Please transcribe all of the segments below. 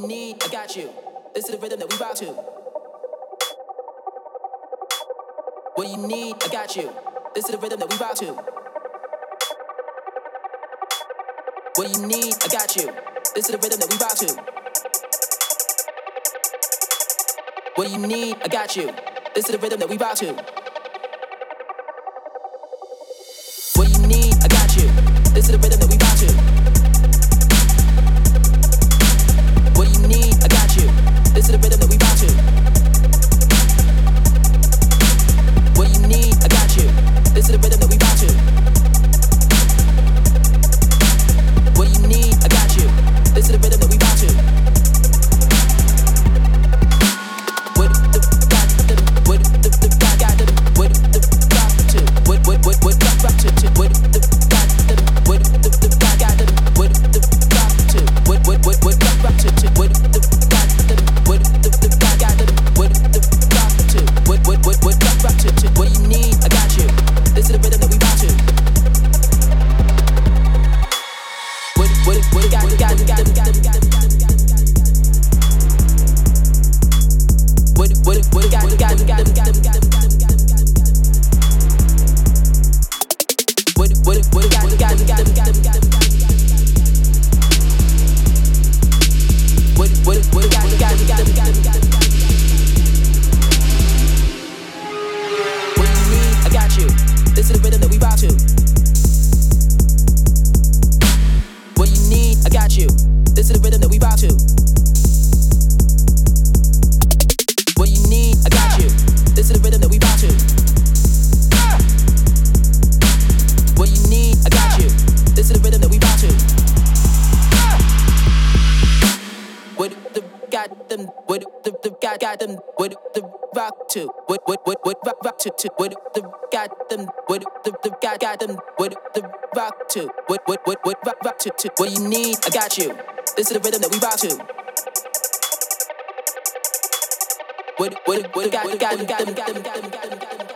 you need, I got you. This is the rhythm that we rock to. What you need, I got you. This is the rhythm that we rock to. What you need, I got you. This is the rhythm that we rock to. What you need, I got you. This is the rhythm that we rock to. What you need, I got you. This is the rhythm that we rock to. to the rhythm. rock to. What what what what rock rock to to. What you need, I got you. This is the rhythm that we rock to. What what what got got got got got got got got got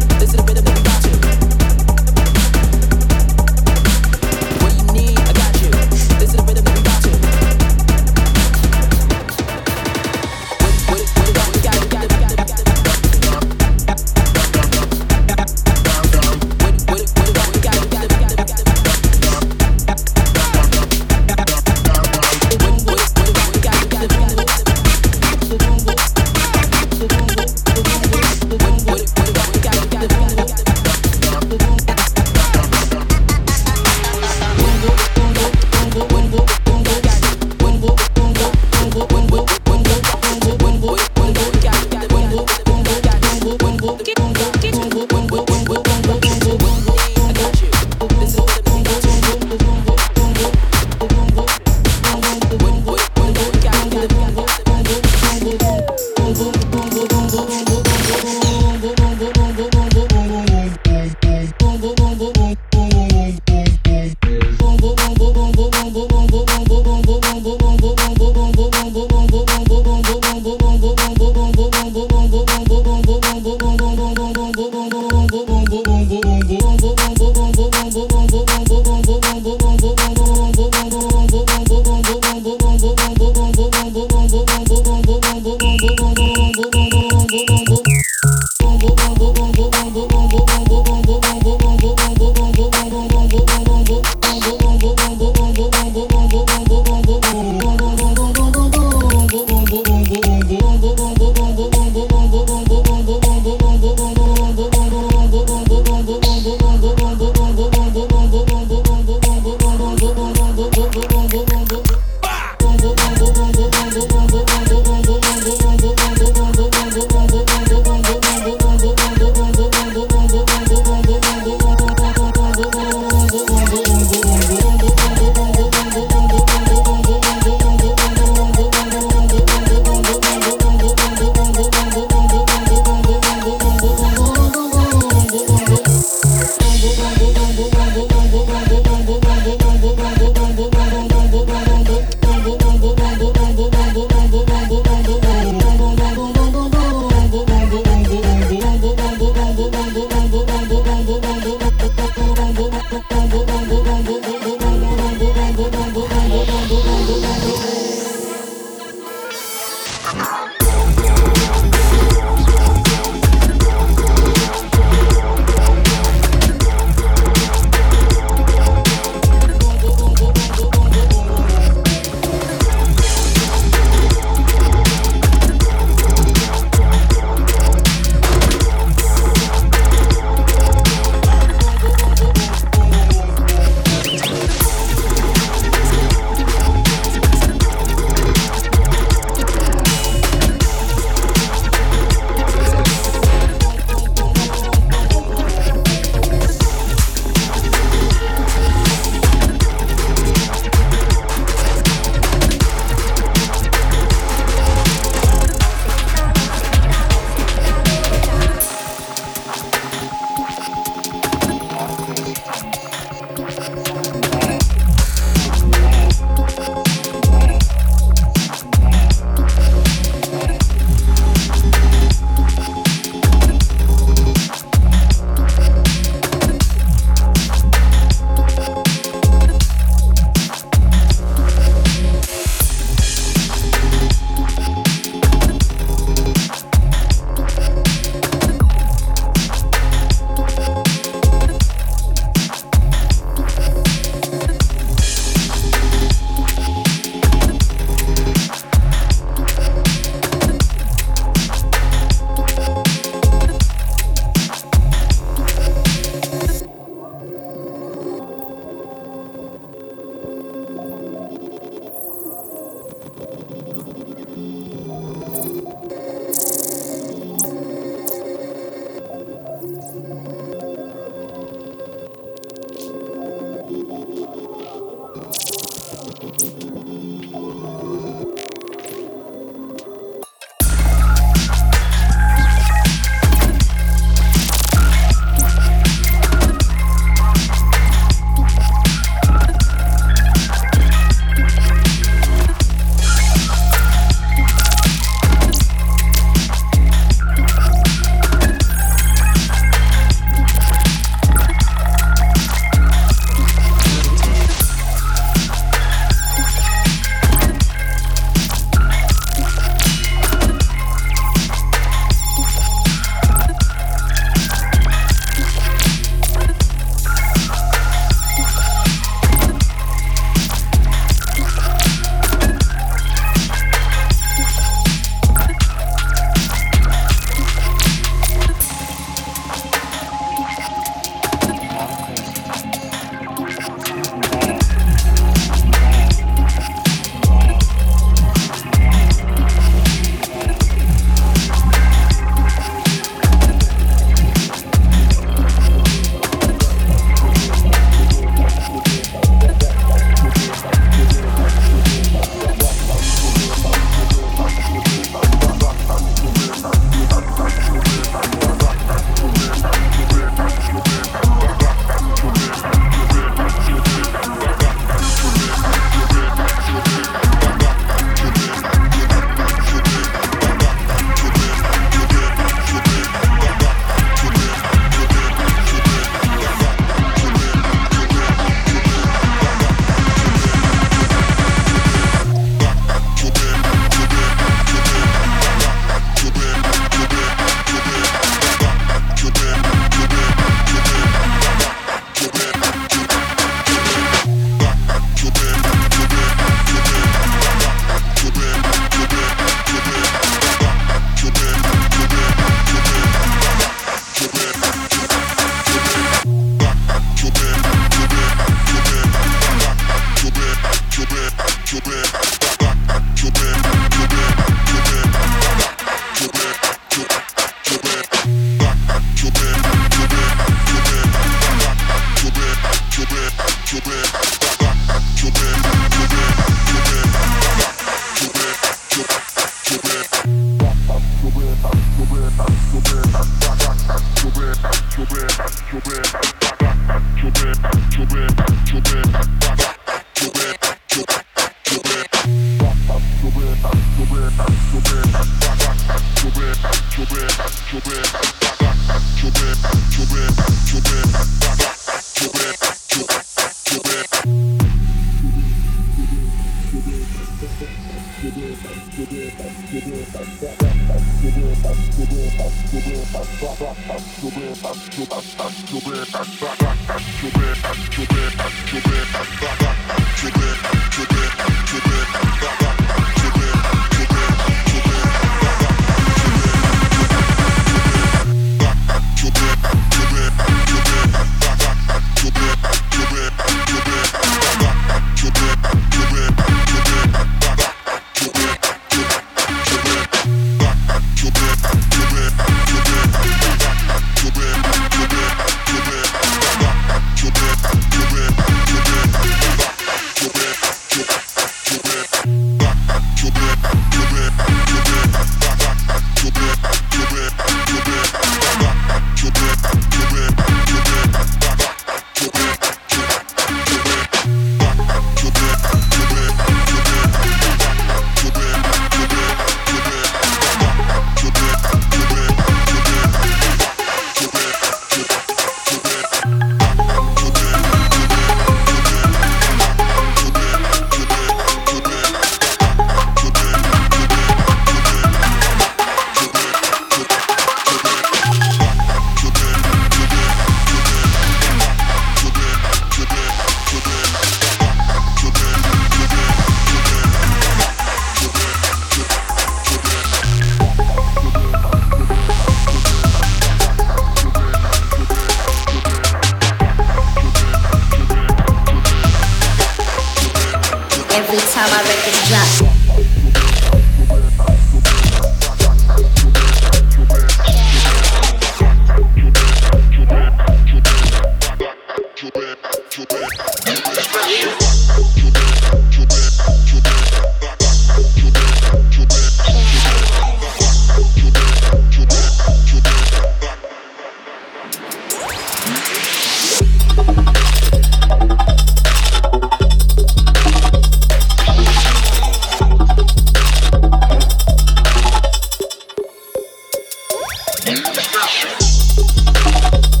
あっ!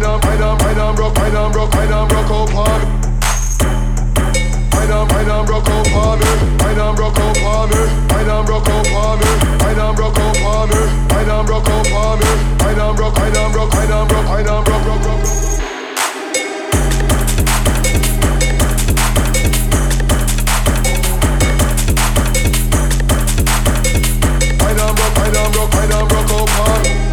Right on, right on, right on, broke, right on, broke, right on, broke, oh, pardon. Right on, right on, broke, oh, pardon. Right on, broke, oh, pardon. Right on, broke, oh, pardon. Right on, broke, oh, pardon. Right on, broke, oh, pardon. Right on, broke, right on, broke, right on, broke, right on, broke, broke, broke, broke. Right on, broke, right on, broke, right on, broke, oh, pardon.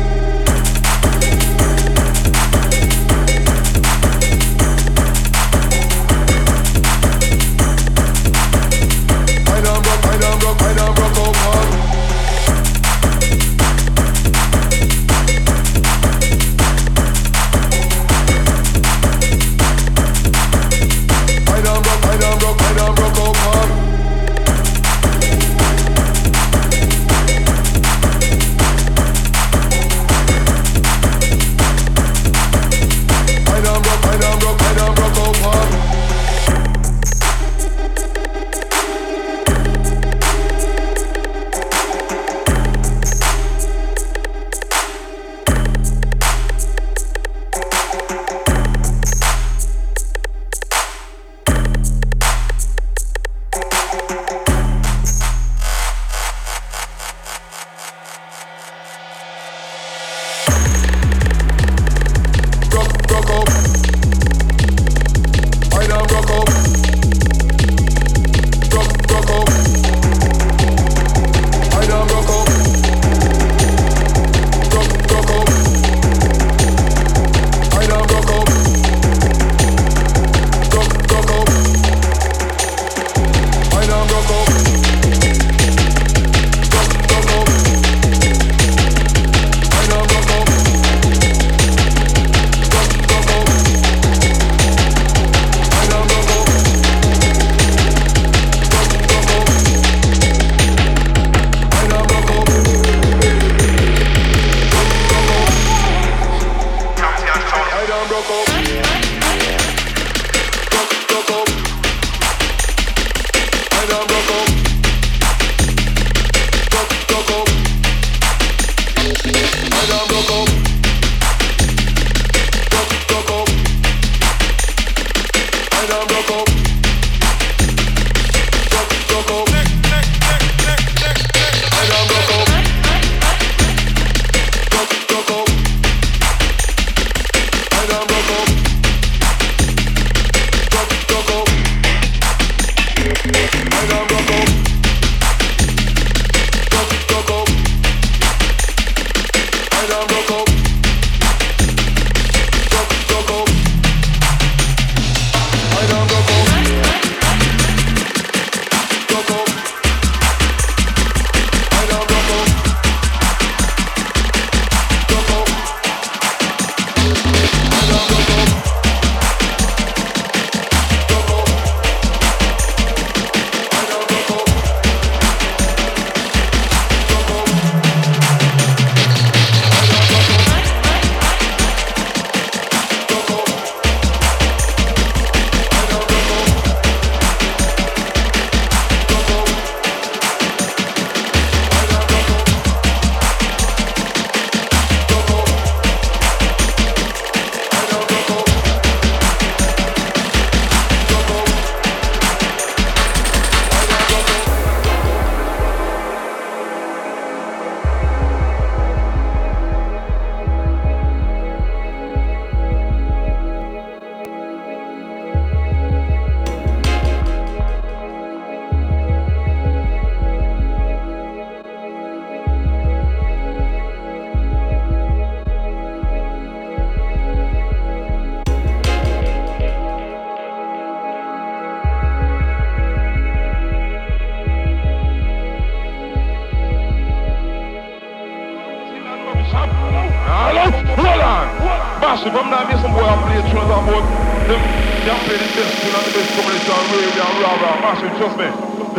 If I'm not missing boy, I'm playing drums, I'm more them y'all play this best tune on the best comedy song, rave, y'all rah rah, massive, trust me.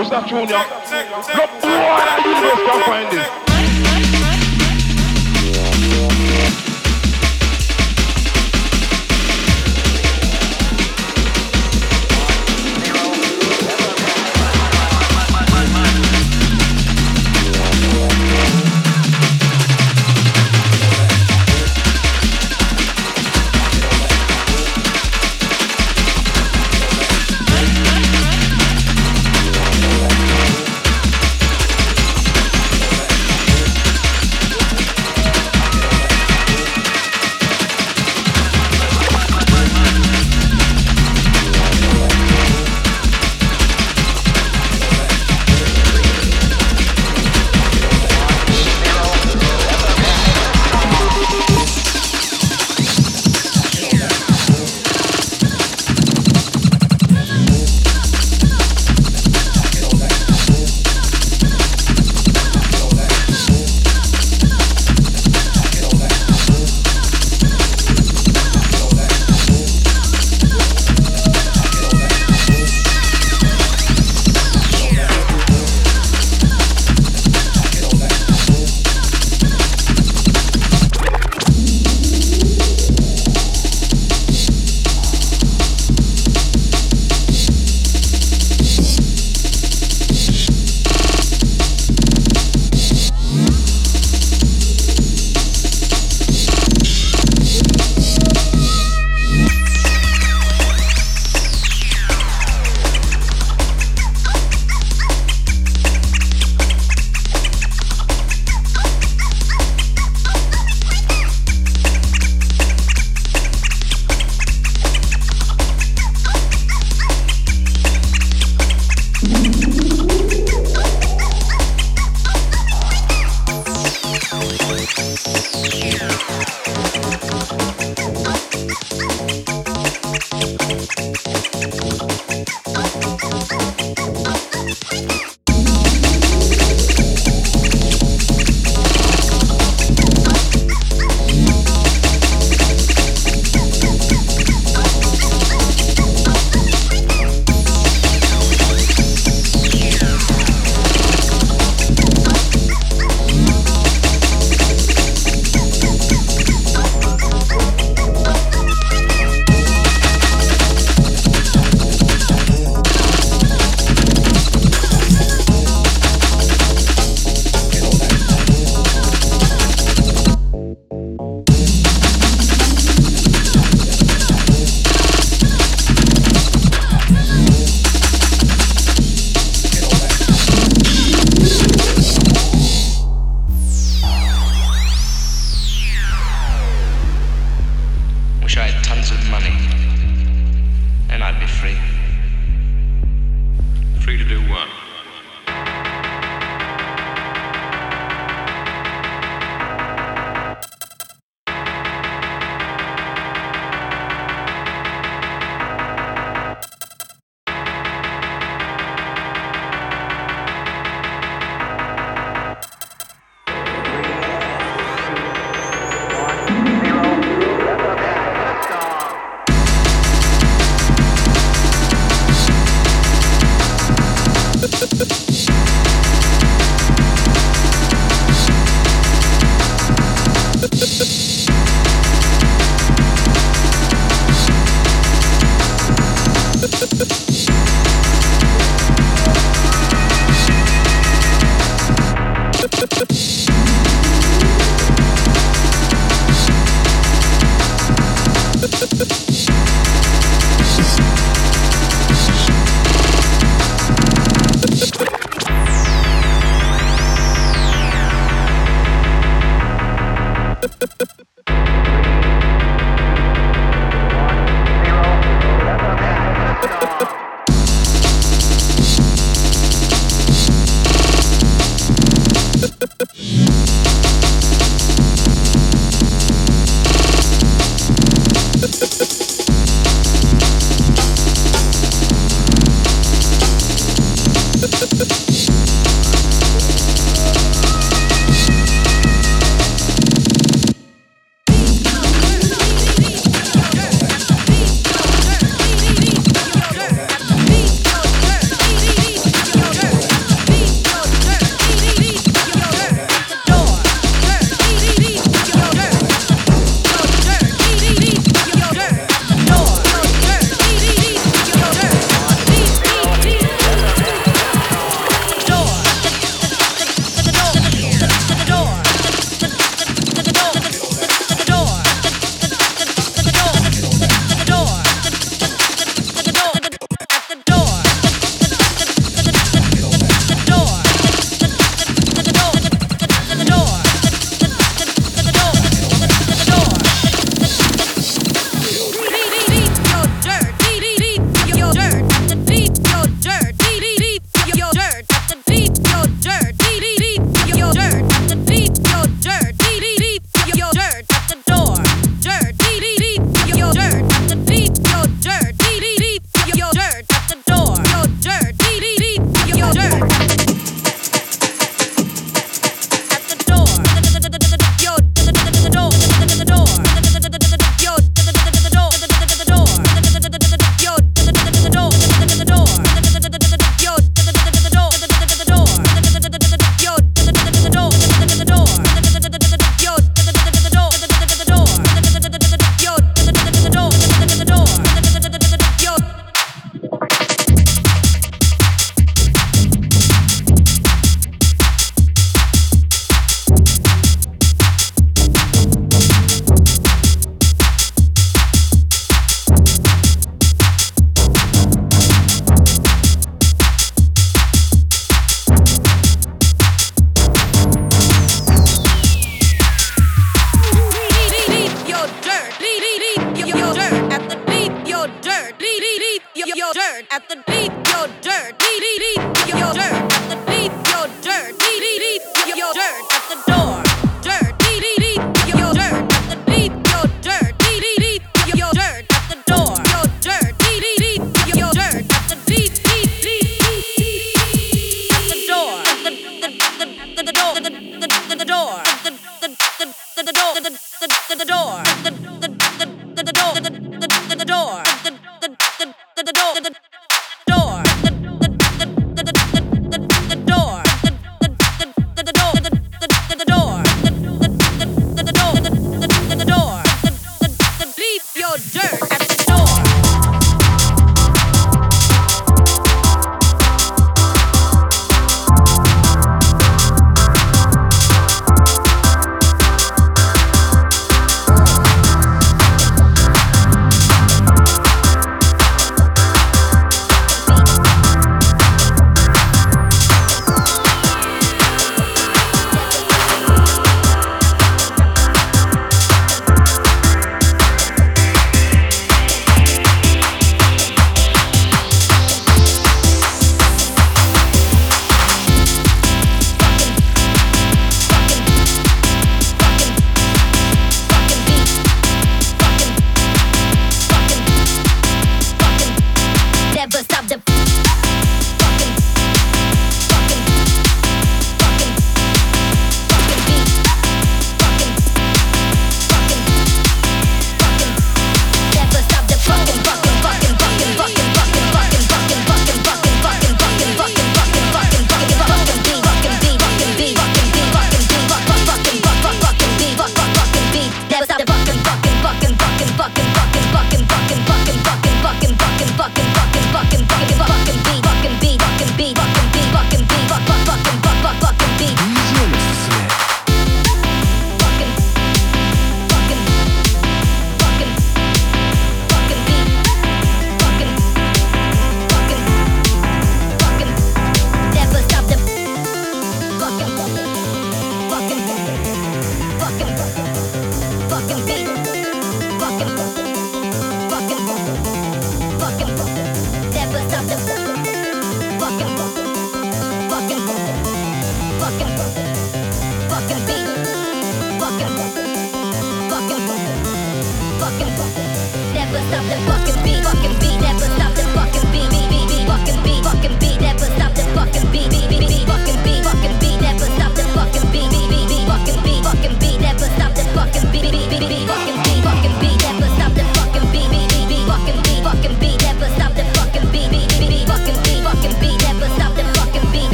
It's not true, y'all. Look, boy, I do this, y'all find this.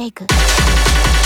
レイク「